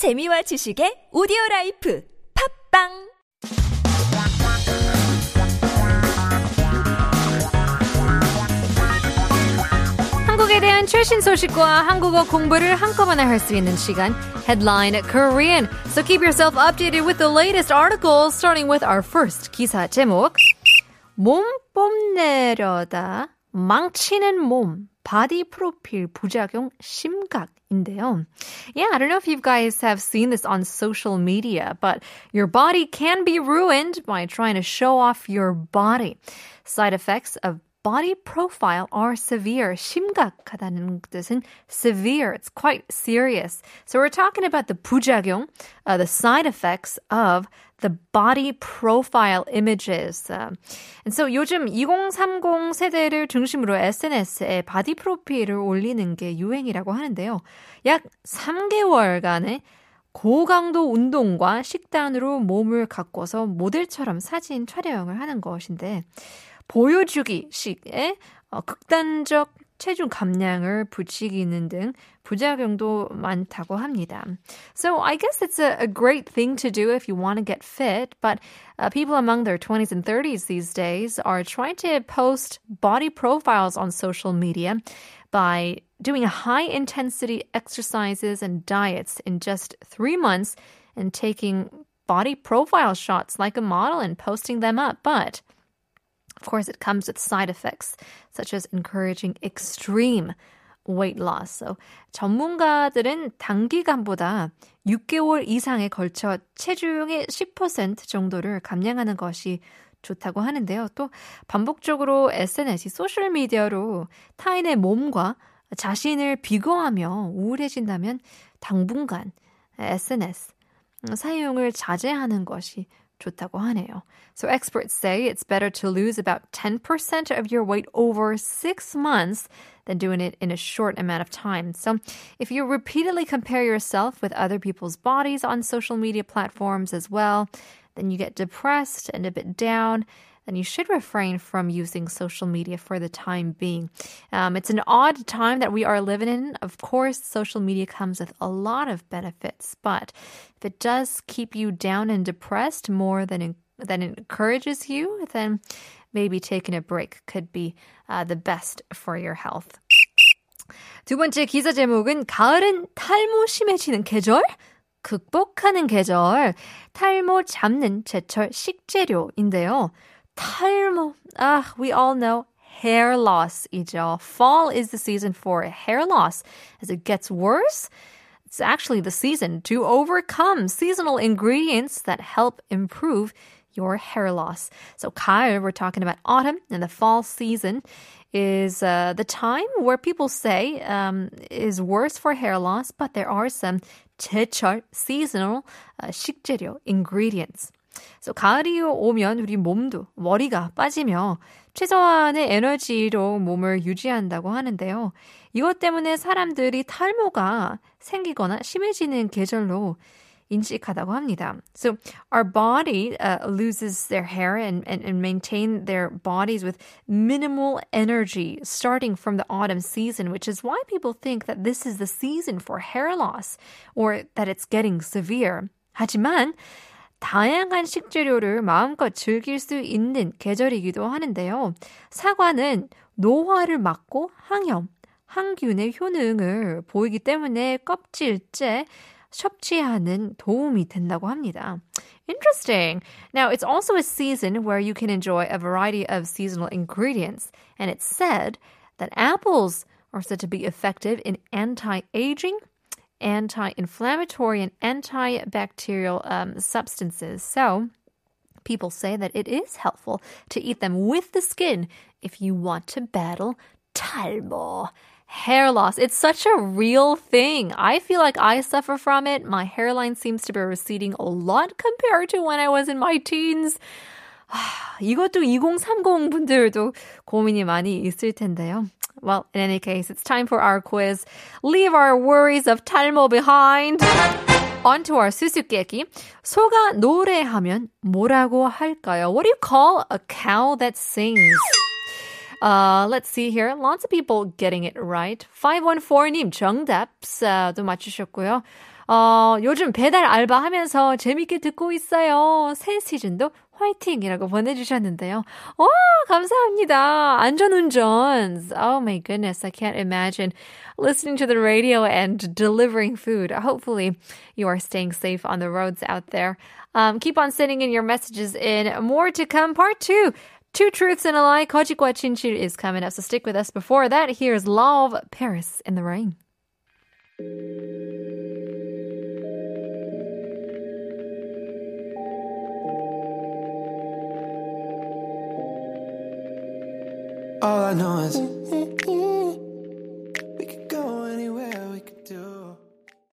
재미와 지식의 오디오 라이프 팝빵 한국에 대한 최신 소식과 한국어 공부를 한꺼번에 할 수 있는 시간 Headline Korean. So keep yourself updated with the latest articles starting with our first 기사 제목 몸 뽐내려다 망치는 몸 바디 프로필 부작용 심각인데요. Yeah, I don't know if you guys have seen this on social media, but your body can be ruined by trying to show off your body. Side effects of body profile are severe. 심각하다는 뜻은 severe. It's quite serious. So we're talking about the 부작용, uh, the side effects of the body profile images. Uh, and so 요즘 2030 세대를 중심으로 SNS에 바디 프로필을 올리는 게 유행이라고 하는데요. 약 3개월간의 고강도 운동과 식단으로 몸을 가꿔서 모델처럼 사진 촬영을 하는 것인데 보여주기식의 어, 극단적 체중 감량을 부추기는 등 부작용도 많다고 합니다. So I guess it's a, a great thing to do if you want to get fit, but uh, people among their 20s and 30s these days are trying to post body profiles on social media by doing high intensity exercises and diets in just three months and taking body profile shots like a model and posting them up. But of course, it comes with side effects, such as encouraging extreme weight loss. So, 전문가들은 단기간보다 6개월 이상에 걸쳐 체중의 10% 정도를 감량하는 것이 좋다고 하는데요. 또 반복적으로 SNS, 소셜 미디어로 타인의 몸과 자신을 비교하며 우울해진다면 당분간 SNS 사용을 자제하는 것이 좋다고 하네요. So experts say it's better to lose about 10% of your weight over six months than doing it in a short amount of time. So if you repeatedly compare yourself with other people's bodies on social media platforms as well, then you get depressed and a bit down then you should refrain from using social media for the time being. Um, it's an odd time that we are living in. Of course, social media comes with a lot of benefits, but if it does keep you down and depressed more than than it encourages you, then maybe taking a break could be uh, the best for your health. 두 번째 기사 제목은 가을은 탈모 심해지는 계절? 극복하는 계절, 탈모 잡는 제철 식재료인데요. 탈모. Ah, we all know hair loss 이죠. Fall is the season for hair loss. As it gets worse, it's actually the season to overcome seasonal ingredients that help improve your hair loss. So 가을, we're talking about autumn and the fall season is uh, the time where people say um, is worse for hair loss, but there are some 제철 seasonal uh, 식재료 ingredients. 그래서 가을이 오면 우리 몸도 머리가 빠지며 최소한의 에너지로 몸을 유지한다고 하는데요. 이것 때문에 사람들이 탈모가 생기거나 심해지는 계절로 인식하다고 합니다. So our body uh, loses their hair and, and, and maintain their bodies with minimal energy starting from the autumn season, which is why people think that this is the season for hair loss or that it's getting severe. 하지만 다양한 식재료를 마음껏 즐길 수 있는 계절이기도 하는데요. 사과는 노화를 막고 항염, 항균의 효능을 보이기 때문에 껍질째 섭취하는 도움이 된다고 합니다. Interesting. Now, it's also a season where you can enjoy a variety of seasonal ingredients, and it's said that apples are said to be effective in anti-aging anti-inflammatory and antibacterial um, substances. So people say that it is helpful to eat them with the skin if you want to battle 탈모. Hair loss. It's such a real thing. I feel like I suffer from it. My hairline seems to be receding a lot compared to when I was in my teens. 이것도 2030 분들도 고민이 많이 있을 텐데요. Well, in any case, it's time for our quiz. Leave our worries of 탈모 behind. On to our 수수께끼. 소가 노래하면 뭐라고 할까요? What do you call a cow that sings? Uh, let's see here. Lots of people getting it right. 514님 정답도 맞추셨고요. 어, 요즘 배달 알바 하면서 재밌게 듣고 있어요. 새 시즌도 화이팅이라고 보내주셨는데요. 와, 감사합니다. 안전운전. Oh my goodness, I can't imagine listening to the radio and delivering food. Hopefully, you are staying safe on the roads out there. Um, keep on sending in your messages in more to come. Part two. Two truths and a lie. Kojikwa Chinchu is coming up, so stick with us. Before that, here's Lauv Paris in the rain. All I know is.